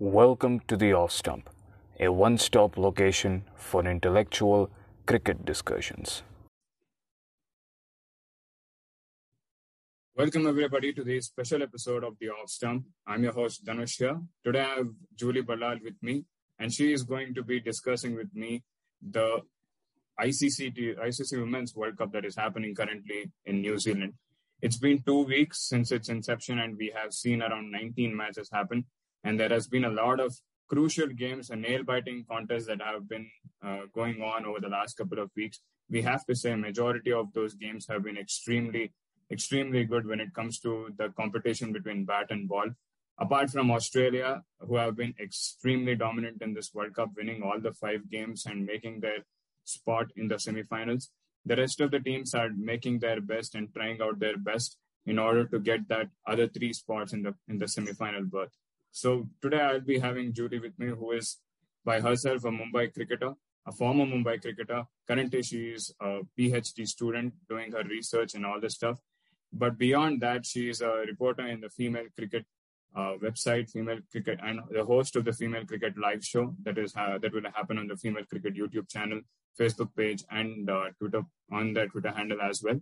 Welcome to the Off Stump, a one stop location for intellectual cricket discussions. Welcome everybody to this special episode of the Off Stump. I'm your host Dhanush here. Today I have Juili Ballal with me, and she is going to be discussing with me the ICC ICC Women's World Cup that is happening currently in New Zealand. It's been two weeks since its inception, and we have seen around 19 matches happen. And there has been a lot of crucial games and nail biting contests that have been uh, going on over the last couple of weeks. We have to say, majority of those games have been extremely, extremely good when it comes to the competition between bat and ball. Apart from Australia, who have been extremely dominant in this World Cup, winning all the five games and making their spot in the semifinals, the rest of the teams are making their best and trying out their best in order to get that other three spots in the in the semifinal berth. So today I'll be having Judy with me, who is by herself a Mumbai cricketer, a former Mumbai cricketer. Currently, she is a PhD student doing her research and all this stuff. But beyond that, she is a reporter in the female cricket uh, website, female cricket, and the host of the female cricket live show that is uh, that will happen on the female cricket YouTube channel, Facebook page, and uh, Twitter on the Twitter handle as well.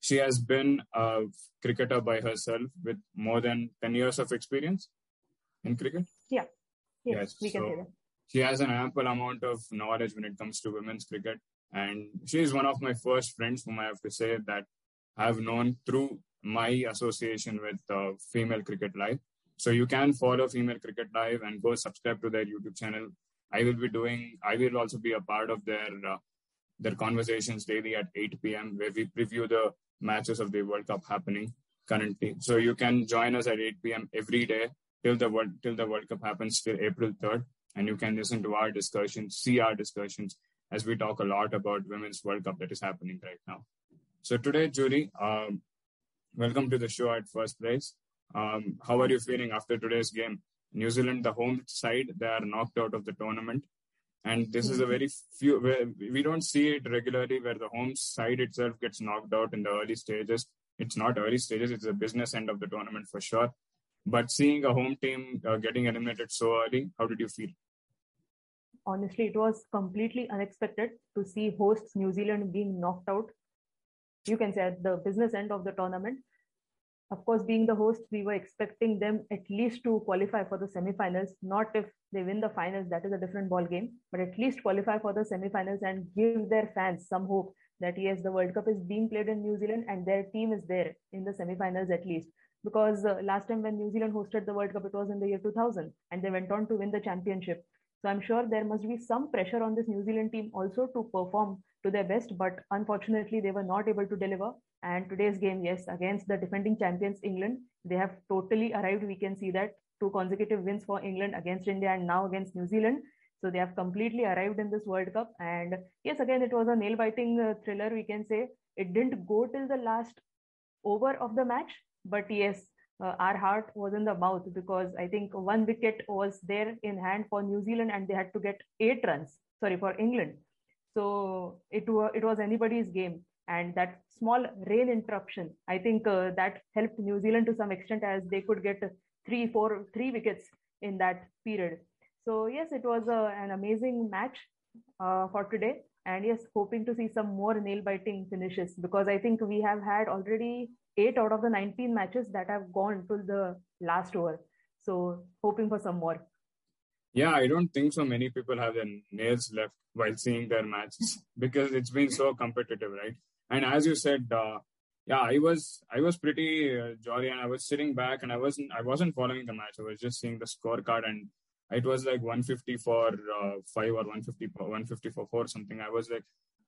She has been a cricketer by herself with more than 10 years of experience in cricket? Yeah. Yes, Yes, we can so- say that. She has an ample amount of knowledge when it comes to women's cricket. And she is one of my first friends whom I have to say that I have known through my association with uh, Female Cricket Live. So you can follow Female Cricket Live and go subscribe to their YouTube channel. I will be doing, I will also be a part of their uh, their conversations daily at 8 p.m. where we preview the matches of the World Cup happening currently. So you can join us at 8 p.m. every day till the World till the World Cup happens till April 3rd, and you can listen to our discussions, see our discussions as we talk a lot about Women's World Cup that is happening right now. So today, Juili, um, welcome to the show at first place. Um, how are you feeling after today's game? New Zealand, the home side, they are knocked out of the tournament. And this is a very few, we don't see it regularly where the home side itself gets knocked out in the early stages. It's not early stages, it's the business end of the tournament for sure. But seeing a home team uh, getting eliminated so early, how did you feel? Honestly, it was completely unexpected to see hosts New Zealand being knocked out. You can say at the business end of the tournament. Of course, being the host, we were expecting them at least to qualify for the semifinals. Not if they win the finals, that is a different ball game, but at least qualify for the semifinals and give their fans some hope that yes, the World Cup is being played in New Zealand and their team is there in the semifinals at least. Because uh, last time when New Zealand hosted the World Cup, it was in the year 2000 and they went on to win the championship. So I'm sure there must be some pressure on this New Zealand team also to perform to their best, but unfortunately they were not able to deliver. And today's game, yes, against the defending champions England, they have totally arrived. We can see that two consecutive wins for England against India and now against New Zealand. So they have completely arrived in this World Cup. And yes, again, it was a nail biting uh, thriller. We can say it didn't go till the last over of the match, but yes, uh, our heart was in the mouth because I think one wicket was there in hand for New Zealand and they had to get eight runs. Sorry for England. So it was it was anybody's game, and that small rain interruption, I think uh, that helped New Zealand to some extent as they could get three, four, three wickets in that period. So yes, it was uh, an amazing match uh, for today, and yes, hoping to see some more nail-biting finishes because I think we have had already eight out of the 19 matches that have gone to the last over. So hoping for some more. Yeah, I don't think so many people have their nails left while seeing their matches because it's been so competitive, right? And as you said, uh, yeah, I was I was pretty uh, jolly and I was sitting back and I wasn't I wasn't following the match. I was just seeing the scorecard and it was like 150 for uh, five or 150 for 150 for four something. I was like,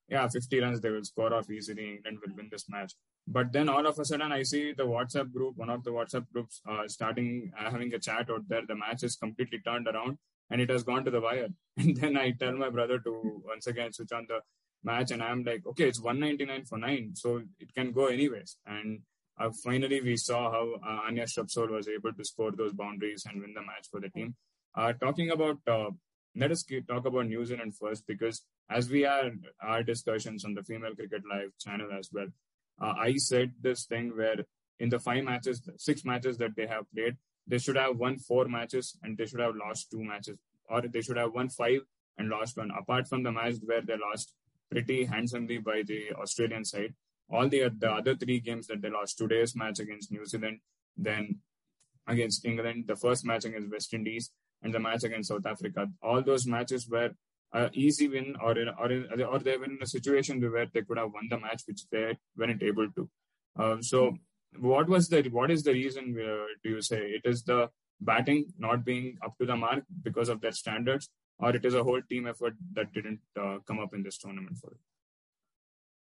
yeah, 50 runs they will score off easily. England will win this match. But then all of a sudden, I see the WhatsApp group, one of the WhatsApp groups, uh, starting uh, having a chat out there. The match is completely turned around and it has gone to the wire. And then I tell my brother to once again switch on the match, and I'm like, okay, it's 199 for nine, so it can go anyways. And uh, finally, we saw how uh, Anya Shrubsole was able to score those boundaries and win the match for the team. Uh, talking about, uh, let us talk about New Zealand first, because as we had our discussions on the Female Cricket Live channel as well, uh, I said this thing where in the five matches, six matches that they have played, they should have won four matches and they should have lost two matches, or they should have won five and lost one. Apart from the match where they lost pretty handsomely by the Australian side, all the, the other three games that they lost today's match against New Zealand, then against England, the first match against West Indies, and the match against South Africa. All those matches were uh, easy win, or in, or in, or they were in a situation where they could have won the match, which they weren't able to. Uh, so, what was the what is the reason? Uh, do you say it is the batting not being up to the mark because of their standards, or it is a whole team effort that didn't uh, come up in this tournament for it?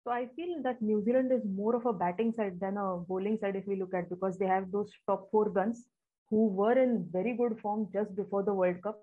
So I feel that New Zealand is more of a batting side than a bowling side if we look at because they have those top four guns who were in very good form just before the World Cup.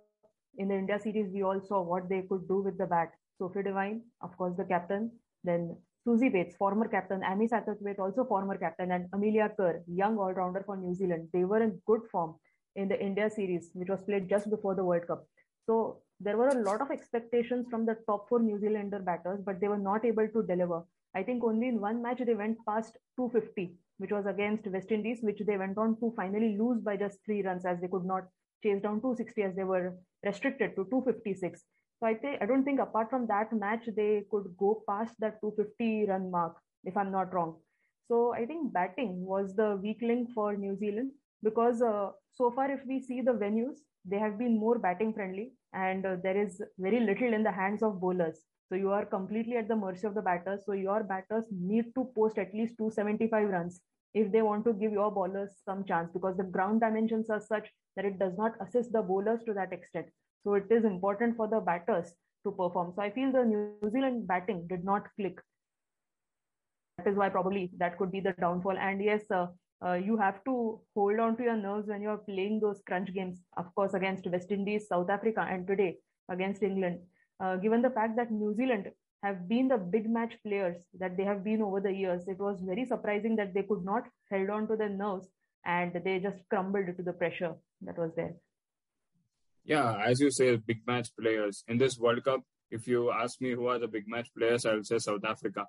In the India series, we all saw what they could do with the bat. Sophie Devine, of course, the captain, then Suzie Bates, former captain, Amy Satterthwaite, also former captain, and Amelia Kerr, young all-rounder for New Zealand. They were in good form in the India series, which was played just before the World Cup. So there were a lot of expectations from the top four New Zealander batters, but they were not able to deliver. I think only in one match they went past 250, which was against West Indies, which they went on to finally lose by just three runs as they could not chase down 260 as they were restricted to 256. So I think I don't think apart from that match they could go past that 250 run mark, if I'm not wrong. So I think batting was the weak link for New Zealand because uh, so far if we see the venues, they have been more batting friendly and uh, there is very little in the hands of bowlers. So you are completely at the mercy of the batters. So your batters need to post at least 275 runs if they want to give your bowlers some chance because the ground dimensions are such that it does not assist the bowlers to that extent. So it is important for the batters to perform. So I feel the New Zealand batting did not click. That is why probably that could be the downfall. And yes, uh, uh, you have to hold on to your nerves when you're playing those crunch games, of course, against West Indies, South Africa, and today against England. Uh, given the fact that New Zealand have been the big match players that they have been over the years, it was very surprising that they could not held on to their nerves and they just crumbled to the pressure that was there. Yeah, as you say, big match players in this World Cup. If you ask me who are the big match players, I will say South Africa.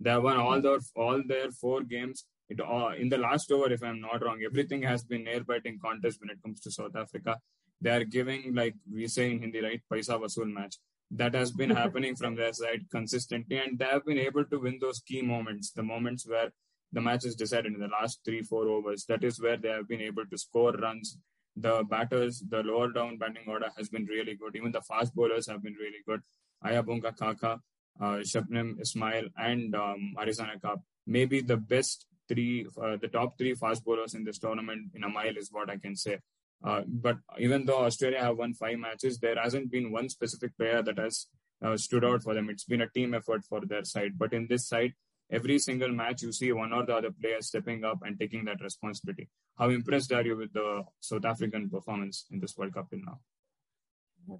They won all their all their four games it uh, in the last over, if I'm not wrong, everything has been air biting contest when it comes to South Africa. They are giving like we say in Hindi, right? Paisa vasool match. That has been happening from their side consistently, and they have been able to win those key moments, the moments where the match is decided in the last three, four overs. That is where they have been able to score runs. The batters, the lower down batting order has been really good. Even the fast bowlers have been really good. Ayabonga Khaka, uh, Shabnim Ismail, and um, Arizana Kapp. Maybe the best three, uh, the top three fast bowlers in this tournament in a mile is what I can say. Uh, but even though Australia have won five matches, there hasn't been one specific player that has uh, stood out for them. It's been a team effort for their side. But in this side, every single match you see one or the other player stepping up and taking that responsibility. How impressed are you with the South African performance in this World Cup till now?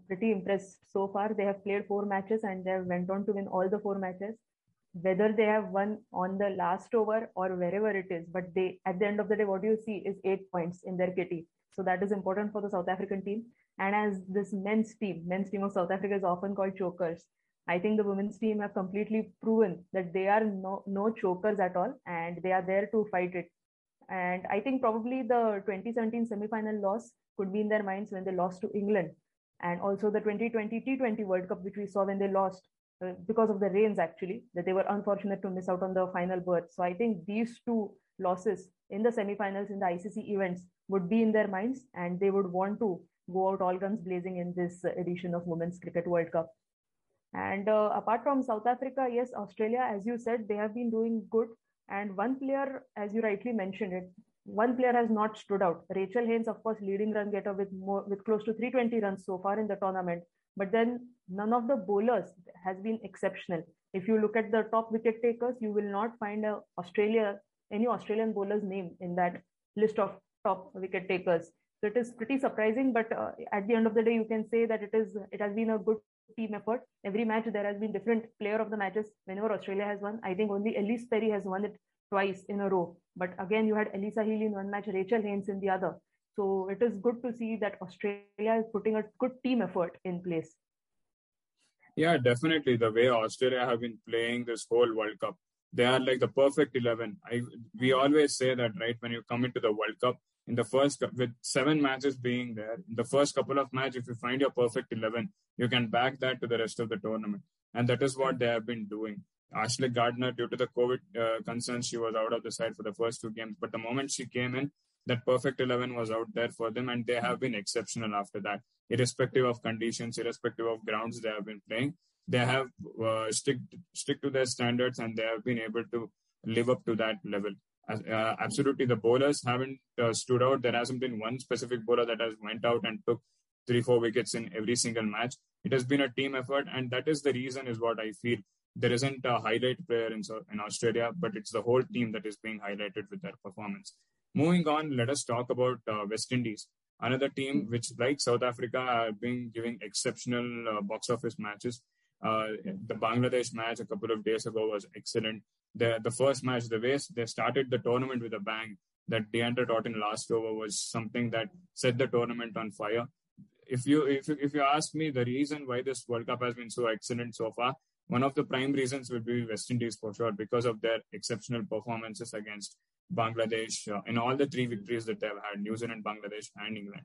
Pretty impressed so far. They have played four matches and they have went on to win all the four matches whether they have won on the last over or wherever it is but they at the end of the day what do you see is eight points in their kitty so that is important for the south african team. And as this men's team men's team of south africa is often called chokers. I think the women's team have completely proven that they are no no chokers at all and they are there to fight it. And i think probably the 2017 semi-final loss could be in their minds when they lost to england. And also the 2020 T20 World Cup, which we saw when they lost uh, because of the rains actually that they were unfortunate to miss out on the final berth. So i think these two losses in the semifinals in the icc events would be in their minds and they would want to go out all guns blazing in this edition of women's cricket world cup. And uh, apart from south africa yes australia as you said they have been doing good. And one player as you rightly mentioned it one player has not stood out. Rachael haynes of course leading run getter with more with close to 320 runs so far in the tournament. But then none of the bowlers has been exceptional. If you look at the top wicket takers, you will not find a Australia any Australian bowler's name in that list of top wicket takers. So it is pretty surprising, but uh, at the end of the day, you can say that it is it has been a good team effort. Every match there has been different player of the matches. Whenever Australia has won, I think only Ellyse Perry has won it twice in a row. But again, you had Alyssa Healy in one match, Rachael Haynes in the other. So it is good to see that Australia is putting a good team effort in place. Yeah, definitely. The way Australia have been playing this whole World Cup, they are like the perfect 11. I, we always say that, right? When you come into the World Cup, in the first with seven matches being there in the first couple of matches if you find your perfect 11 you can back that to the rest of the tournament and that is what they have been doing Ashleigh Gardner, due to the COVID uh, concerns, she was out of the side for the first two games. But the moment she came in, that perfect 11 was out there for them, and they have been exceptional after that, irrespective of conditions, irrespective of grounds they have been playing. They have uh, stick stick to their standards, and they have been able to live up to that level. Uh, absolutely, the bowlers haven't uh, stood out. There hasn't been one specific bowler that has went out and took three, four wickets in every single match. It has been a team effort, and that is the reason, is what I feel. There isn't a highlight player in, in Australia, but it's the whole team that is being highlighted with their performance. Moving on, let us talk about uh, West Indies, another team which, like South Africa, have been giving exceptional uh, box office matches. Uh, the Bangladesh match a couple of days ago was excellent. The the first match, the way they started the tournament with a bang, that Deandra Dottin last over was something that set the tournament on fire. If you if if you ask me the reason why this World Cup has been so excellent so far, one of the prime reasons would be West Indies for sure because of their exceptional performances against Bangladesh uh, in all the three victories that they've had, New Zealand, Bangladesh, and England.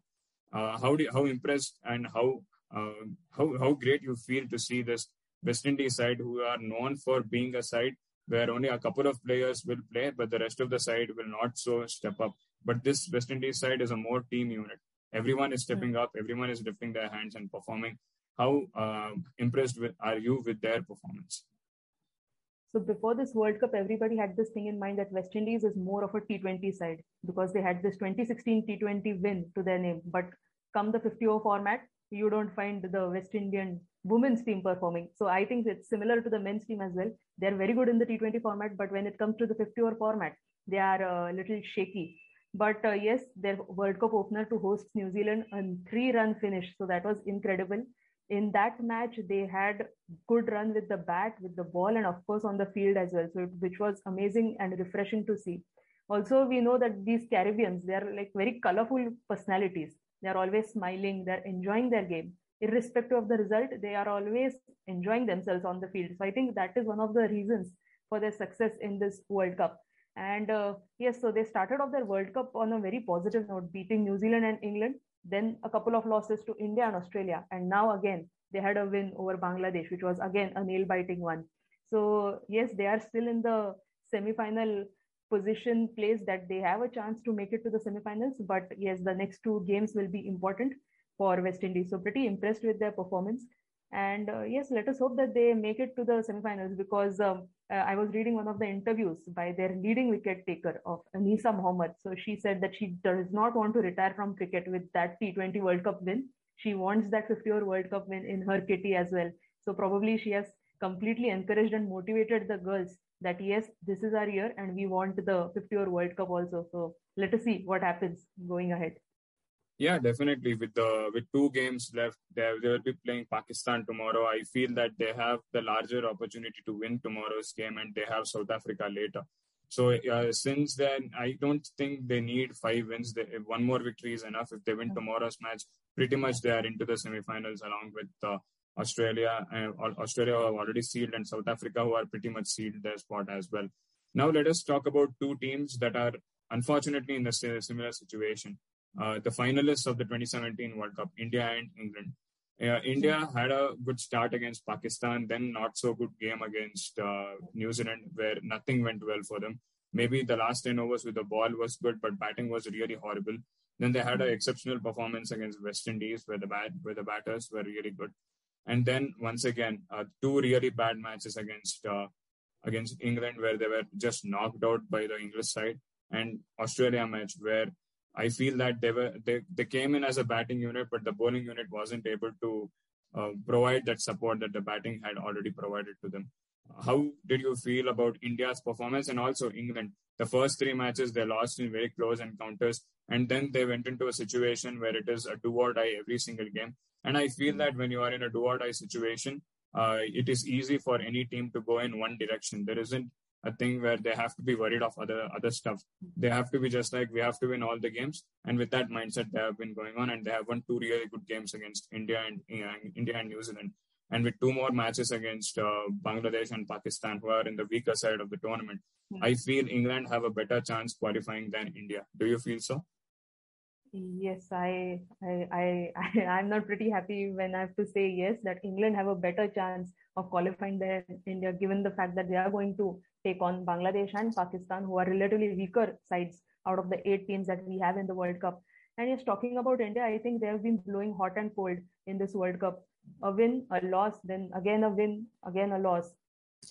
Uh, how do you, how impressed and how uh, how how great you feel to see this West Indies side, who are known for being a side where only a couple of players will play, but the rest of the side will not so step up. But this West Indies side is a more team unit. Everyone is stepping up. Everyone is lifting their hands and performing. How uh, impressed with, are you with their performance? So before this World Cup, everybody had this thing in mind that West Indies is more of a T20 side because they had this 2016 T20 win to their name. But come the 50 over format, you don't find the West Indian women's team performing. So I think it's similar to the men's team as well. They're very good in the T20 format, but when it comes to the 50 over format, they are a little shaky. But uh, yes, their World Cup opener to host New Zealand and three run finish. So that was incredible in that match they had good run with the bat with the ball and of course on the field as well so which was amazing and refreshing to see also we know that these caribbeans they are like very colorful personalities they are always smiling they're enjoying their game irrespective of the result they are always enjoying themselves on the field so i think that is one of the reasons for their success in this world cup and uh, yes so they started off their world cup on a very positive note beating new zealand and england then a couple of losses to India and Australia. And now again, they had a win over Bangladesh, which was again a nail biting one. So, yes, they are still in the semi final position place that they have a chance to make it to the semi-finals. But yes, the next two games will be important for West Indies. So, pretty impressed with their performance. And uh, yes, let us hope that they make it to the semi-finals because um, uh, I was reading one of the interviews by their leading wicket taker of Anisa Mohammed. So she said that she does not want to retire from cricket with that T20 World Cup win. She wants that 50 over World Cup win in her kitty as well. So probably she has completely encouraged and motivated the girls that yes, this is our year and we want the 50 over World Cup also. So let us see what happens going ahead. Yeah, definitely. With the with two games left, they, they will be playing Pakistan tomorrow. I feel that they have the larger opportunity to win tomorrow's game, and they have South Africa later. So uh, since then, I don't think they need five wins. They, one more victory is enough. If they win tomorrow's match, pretty much they are into the semi-finals along with uh, Australia. Uh, Australia have already sealed, and South Africa who are pretty much sealed their spot as well. Now let us talk about two teams that are unfortunately in a similar situation. Uh, the finalists of the 2017 World Cup, India and England. Uh, India had a good start against Pakistan, then not so good game against uh, New Zealand, where nothing went well for them. Maybe the last 10 overs with the ball was good, but batting was really horrible. Then they had an exceptional performance against West Indies, where the bat where the batters were really good. And then once again, uh, two really bad matches against uh, against England, where they were just knocked out by the English side, and Australia match where I feel that they were they, they came in as a batting unit, but the bowling unit wasn't able to uh, provide that support that the batting had already provided to them. How did you feel about India's performance and also England? The first three matches they lost in very close encounters, and then they went into a situation where it is a do or die every single game. And I feel that when you are in a do or die situation, uh, it is easy for any team to go in one direction. There isn't a thing where they have to be worried of other other stuff. They have to be just like we have to win all the games, and with that mindset, they have been going on, and they have won two really good games against India and uh, India and New Zealand, and with two more matches against uh, Bangladesh and Pakistan, who are in the weaker side of the tournament. Mm-hmm. I feel England have a better chance qualifying than India. Do you feel so? Yes, I, I, I, I, am not pretty happy when I have to say yes that England have a better chance of qualifying than India, given the fact that they are going to take on Bangladesh and Pakistan, who are relatively weaker sides out of the eight teams that we have in the World Cup. And yes, talking about India, I think they have been blowing hot and cold in this World Cup. A win, a loss, then again a win, again a loss.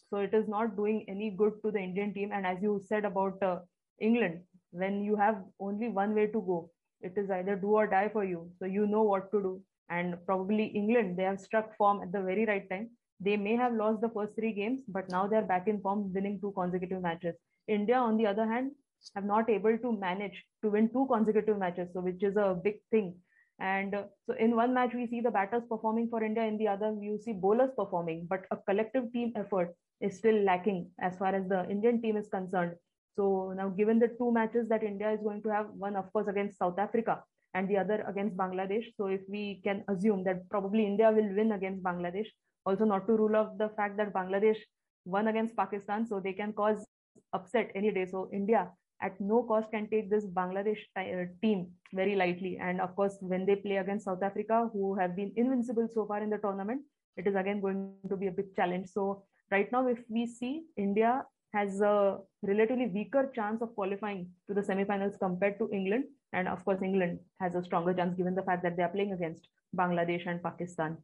So it is not doing any good to the Indian team. And as you said about uh, England, when you have only one way to go, it is either do or die for you. So you know what to do. And probably England, they have struck form at the very right time. They may have lost the first three games, but now they're back in form, winning two consecutive matches. India, on the other hand, have not able to manage to win two consecutive matches, so which is a big thing. And uh, so in one match, we see the batters performing for India, in the other, you see bowlers performing, but a collective team effort is still lacking as far as the Indian team is concerned. So now, given the two matches that India is going to have, one of course against South Africa and the other against Bangladesh. So if we can assume that probably India will win against Bangladesh, also not to rule out the fact that Bangladesh won against Pakistan, so they can cause upset any day. So India at no cost can take this Bangladesh uh, team very lightly. And of course, when they play against South Africa, who have been invincible so far in the tournament, it is again going to be a big challenge. So right now, if we see India has a relatively weaker chance of qualifying to the semifinals compared to England. And of course, England has a stronger chance given the fact that they are playing against Bangladesh and Pakistan.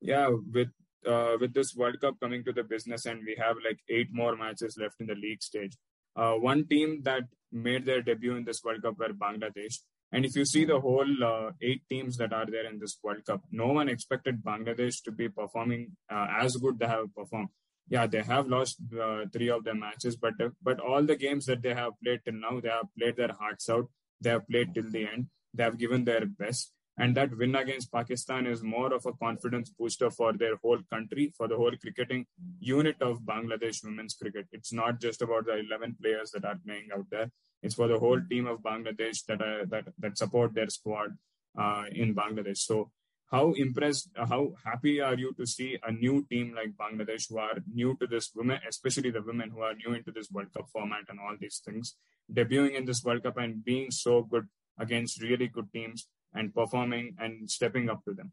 Yeah, with uh, with this World Cup coming to the business and we have like eight more matches left in the league stage. Uh, one team that made their debut in this World Cup were Bangladesh. And if you see the whole uh, eight teams that are there in this World Cup, no one expected Bangladesh to be performing uh, as good they have performed yeah, they have lost uh, three of their matches, but but all the games that they have played till now, they have played their hearts out. They have played till the end. They have given their best, and that win against Pakistan is more of a confidence booster for their whole country, for the whole cricketing unit of Bangladesh women's cricket. It's not just about the 11 players that are playing out there. It's for the whole team of Bangladesh that are, that that support their squad uh, in Bangladesh. So how impressed, uh, how happy are you to see a new team like Bangladesh who are new to this women, especially the women who are new into this World Cup format and all these things, debuting in this World Cup and being so good against really good teams and performing and stepping up to them?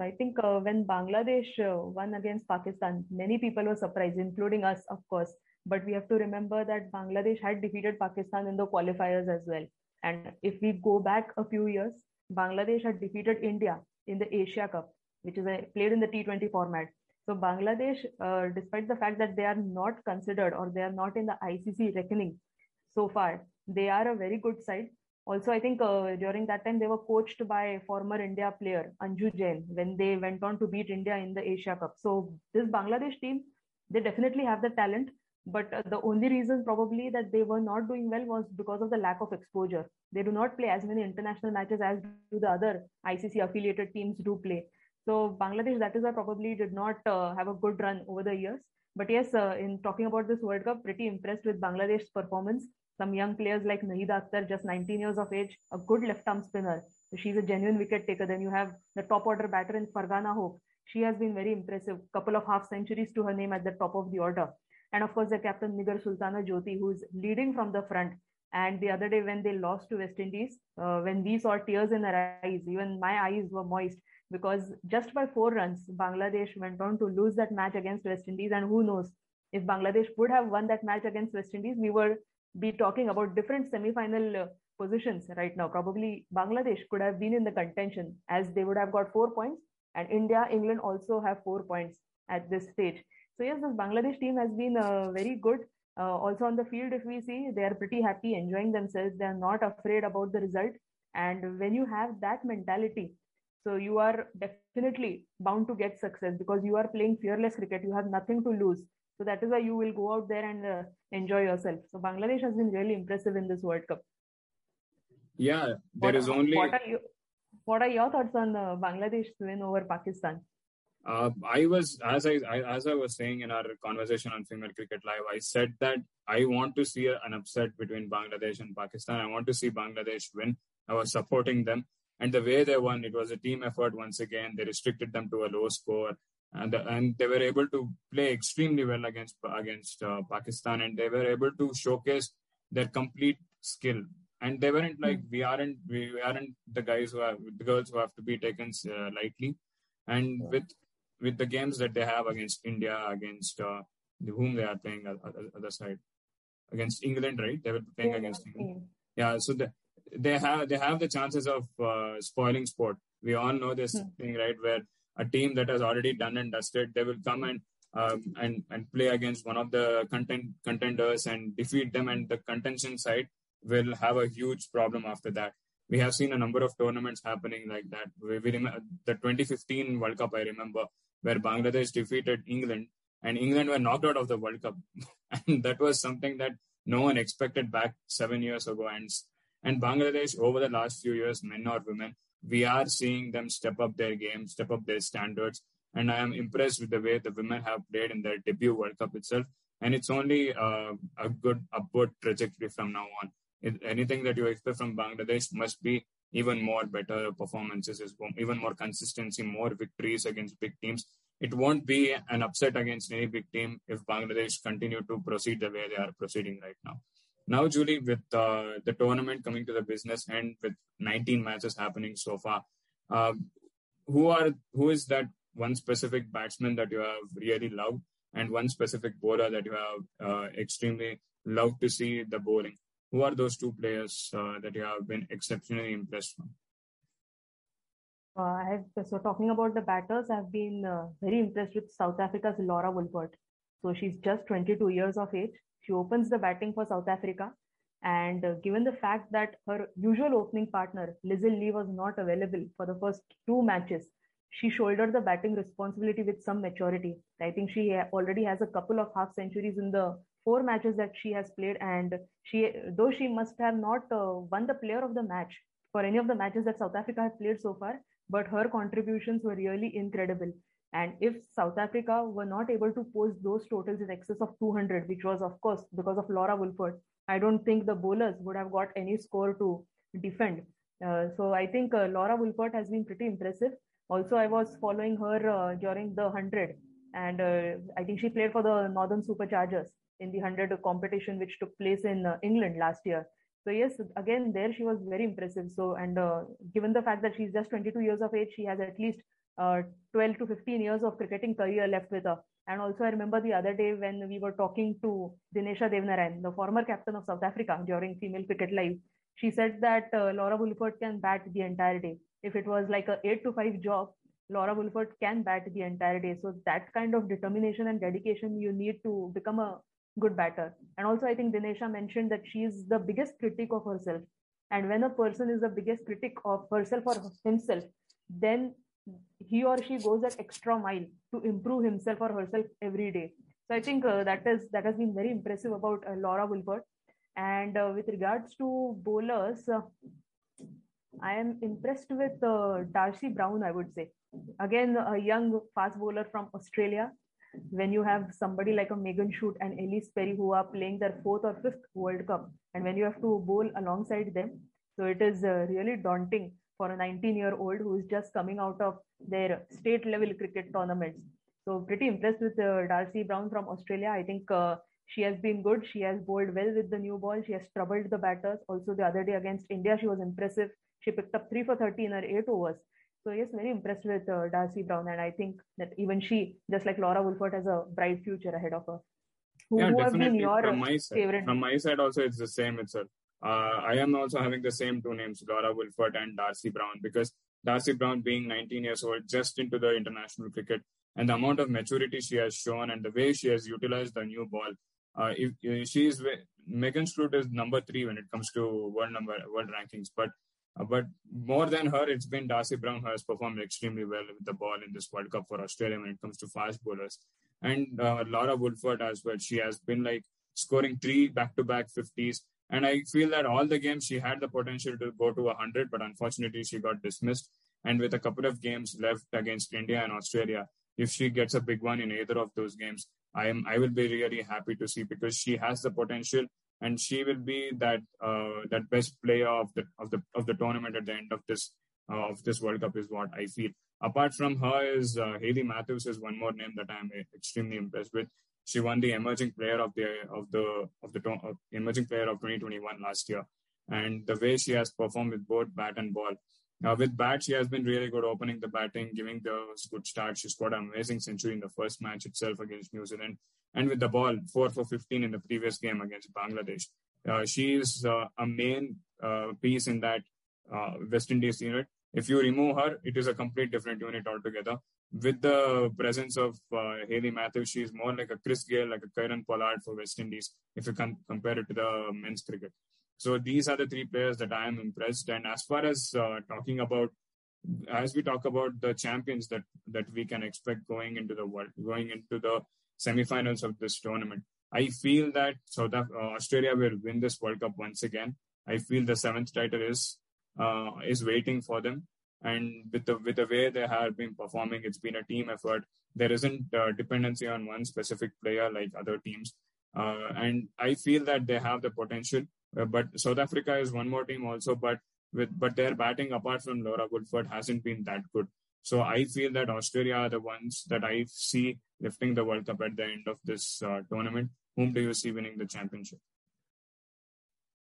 I think uh, when Bangladesh uh, won against Pakistan, many people were surprised, including us, of course. But we have to remember that Bangladesh had defeated Pakistan in the qualifiers as well. And if we go back a few years, Bangladesh had defeated India in the Asia Cup, which is a, played in the T20 format. So Bangladesh, uh, despite the fact that they are not considered or they are not in the ICC reckoning so far, they are a very good side. Also, I think uh, during that time they were coached by former India player Anju Jain when they went on to beat India in the Asia Cup. So this Bangladesh team, they definitely have the talent but uh, the only reason probably that they were not doing well was because of the lack of exposure. They do not play as many international matches as do the other icc affiliated teams do play. So bangladesh that is why probably did not uh, have a good run over the years. But yes uh, in talking about this world cup pretty impressed with bangladesh's performance. Some young players like nahida akter just 19 years of age a good left arm spinner. She's a genuine wicket taker then you have the top order batter in fargana hoque. She has been very impressive. Couple of half centuries to her name at the top of the order and of course the captain Nigar Sultana Jyoti, who is leading from the front. And the other day when they lost to West Indies, uh, when we saw tears in our eyes, even my eyes were moist because just by four runs, Bangladesh went on to lose that match against West Indies. And who knows, if Bangladesh would have won that match against West Indies, we would be talking about different semi-final uh, positions right now. Probably Bangladesh could have been in the contention as they would have got four points, and India, England also have four points at this stage. So yes, this Bangladesh team has been uh, very good. Uh, also on the field, if we see, they are pretty happy, enjoying themselves. They are not afraid about the result. And when you have that mentality, so you are definitely bound to get success because you are playing fearless cricket. You have nothing to lose. So that is why you will go out there and uh, enjoy yourself. So Bangladesh has been really impressive in this World Cup. Yeah, there what, is only. What are, you, what are your thoughts on uh, Bangladesh win over Pakistan? Uh, I was as I, I, as I was saying in our conversation on Female Cricket Live, I said that I want to see an upset between Bangladesh and Pakistan. I want to see Bangladesh win. I was supporting them, and the way they won, it was a team effort once again. They restricted them to a low score, and and they were able to play extremely well against against uh, Pakistan, and they were able to showcase their complete skill and they weren't like we aren't we aren't the guys who are the girls who have to be taken uh, lightly and with with the games that they have against india against uh, whom they are playing uh, other side. Against england right? They were playing yeah, against england. yeah so the, they have they have the chances of uh, spoiling sport. We all know this hmm. thing right? Where a team that has already done and dusted they will come and um, and and play against one of the content contenders and defeat them. And the contention side will have a huge problem after that. We have seen a number of tournaments happening like that. We, we remember the 2015 World Cup, I remember, where Bangladesh defeated England and England were knocked out of the World Cup. and that was something that no one expected back seven years ago. And, and Bangladesh, over the last few years, men or women, we are seeing them step up their game, step up their standards. And I am impressed with the way the women have played in their debut World Cup itself. And it's only uh, a good upward trajectory from now on anything that you expect from Bangladesh must be even more better performances, even more consistency, more victories against big teams. It won't be an upset against any big team if Bangladesh continue to proceed the way they are proceeding right now. Now, Juili, with uh, the tournament coming to the business and with 19 matches happening so far, uh, who are who is that one specific batsman that you have really loved and one specific bowler that you have uh, extremely loved to see the bowling? Who are those two players uh, that you have been exceptionally impressed from? Uh, have, so talking about the batters, I've been uh, very impressed with South Africa's Laura Wolvaardt. So she's just 22 years of age. She opens the batting for South Africa. And uh, given the fact that her usual opening partner, Lizelle Lee, was not available for the first two matches, she shouldered the batting responsibility with some maturity. I think she already has a couple of half centuries in the four matches that she has played and she though she must have not uh, won the player of the match for any of the matches that south africa has played so far but her contributions were really incredible. And if south africa were not able to post those totals in excess of 200 which was of course because of laura wolvaardt i don't think the bowlers would have got any score to defend. Uh, so i think uh, laura wolvaardt has been pretty impressive. Also i was following her uh, during the 100 and uh, i think she played for the northern superchargers in the 100 competition which took place in uh, England last year. So yes, again there she was very impressive. So and uh, given the fact that she's just 22 years of age, she has at least uh, 12 to 15 years of cricketing career left with her. And also I remember the other day when we were talking to Dinesha Devnarain, the former captain of South Africa during Female Cricket Live. She said that uh, Laura Wolvaardt can bat the entire day. If it was like a 8 to 5 job, Laura Wolvaardt can bat the entire day. So that kind of determination and dedication you need to become a good batter. And also, I think Dinesha mentioned that she is the biggest critic of herself. And when a person is the biggest critic of herself or himself, then he or she goes that extra mile to improve himself or herself every day. So I think uh, that is that has been very impressive about uh, Laura Wolvaardt. And uh, with regards to bowlers, uh, I am impressed with uh, Darcie Brown. I would say again a young fast bowler from Australia when you have somebody like a Megan Schutt and Ellyse Perry who are playing their fourth or fifth World Cup, and when you have to bowl alongside them, so it is uh, really daunting for a 19 year old who is just coming out of their state level cricket tournaments. So pretty impressed with uh, Darcie Brown from Australia. I think uh, she has been good. She has bowled well with the new ball. She has troubled the batters. Also the other day against India, she was impressive. She picked up three for 30 in her eight overs. So yes, very impressed with uh, Darcie Brown, and I think that even she, just like Laura Wolvaardt, has a bright future ahead of her. Who, yeah, who definitely. from my side, favorite? From my side, also it's the same itself. Uh, I am also having the same two names, Laura Wolvaardt and Darcie Brown, because Darcie Brown, being 19 years old, just into the international cricket, and the amount of maturity she has shown, and the way she has utilized the new ball. Uh, if, if she is Megan Schutt is number three when it comes to world number world rankings, but uh, but more than her, it's been Darcie Brown who has performed extremely well with the ball in this World Cup for Australia when it comes to fast bowlers. And uh, Laura Wolvaardt as well. She has been like scoring three back to back 50s. And I feel that all the games she had the potential to go to 100, but unfortunately she got dismissed. And with a couple of games left against India and Australia, if she gets a big one in either of those games, I am I will be really happy to see because she has the potential and she will be that uh, that best player of the of the of the tournament at the end of this uh, of this World Cup is what I feel. Apart from her, is uh, Hayley Matthews is one more name that I'm extremely impressed with. She won the emerging player of the of the of the uh, emerging player of 2021 last year, and the way she has performed with both bat and ball. Uh, with bat, she has been really good opening the batting, giving the good start. She scored an amazing century in the first match itself against New Zealand. And with the ball, 4 for 15 in the previous game against Bangladesh. Uh, she is uh, a main uh, piece in that uh, West Indies unit. If you remove her, it is a complete different unit altogether. With the presence of uh, Hayley Matthews, she is more like a Chris Gayle, like a Kieron Pollard for West Indies, if you can compare it to the men's cricket. So these are the three players that I am impressed. And as far as uh, talking about, as we talk about the champions that that we can expect going into the world, going into the semifinals of this tournament, I feel that South Af- uh, Australia will win this World Cup once again. I feel the seventh title is uh, is waiting for them. And with the with the way they have been performing, it's been a team effort. There isn't uh, dependency on one specific player like other teams. Uh, and I feel that they have the potential. Uh, but South Africa is one more team also, but with but their batting apart from Laura Wolvaardt hasn't been that good. So I feel that Australia are the ones that I see lifting the World Cup at the end of this uh, tournament. Whom do you see winning the championship?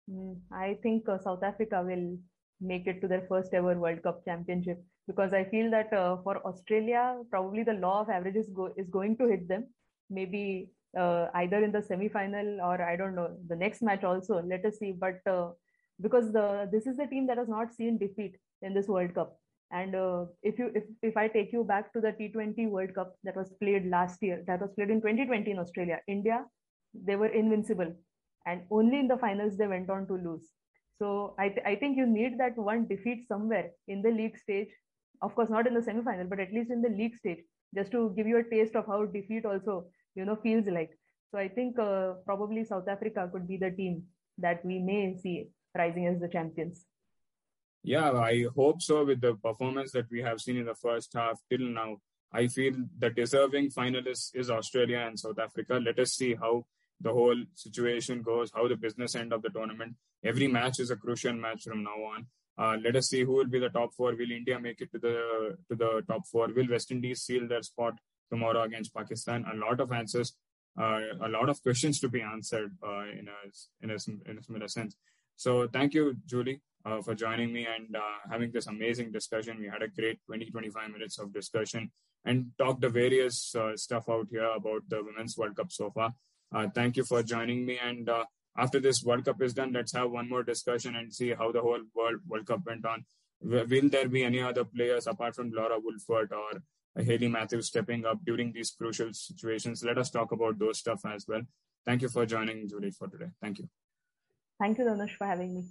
Mm, I think uh, South Africa will make it to their first ever World Cup championship because I feel that uh, for Australia, probably the law of averages go- is going to hit them. Maybe uh, either in the semi-final or I don't know the next match also. Let us see. But uh, because the this is the team that has not seen defeat in this World Cup. And uh, if you if, if I take you back to the T20 World Cup that was played last year, that was played in 2020 in Australia, India, they were invincible, and only in the finals they went on to lose. So I, th- I think you need that one defeat somewhere in the league stage. Of course, not in the semi-final, but at least in the league stage, just to give you a taste of how defeat also you know feels like. So I think uh, probably South Africa could be the team that we may see rising as the champions. Yeah, I hope so. With the performance that we have seen in the first half till now, I feel the deserving finalists is Australia and South Africa. Let us see how the whole situation goes, how the business end of the tournament. Every match is a crucial match from now on. Uh, let us see who will be the top four. Will India make it to the to the top four? Will West Indies seal their spot tomorrow against Pakistan? A lot of answers, uh, a lot of questions to be answered uh, in a in a in a similar sense. So thank you, Juili, uh, for joining me and uh, having this amazing discussion. We had a great 20 25 minutes of discussion and talked the various uh, stuff out here about the Women's World Cup so far. thank you for joining me and after this World Cup is done, let's have one more discussion and see how the whole World World Cup went on. Will there be any other players apart from Laura Wolvaardt or Hayley Matthews stepping up during these crucial situations? Let us talk about those stuff as well. Thank you for joining, Juili, for today. Thank you. Thank you, Dhanush, for having me.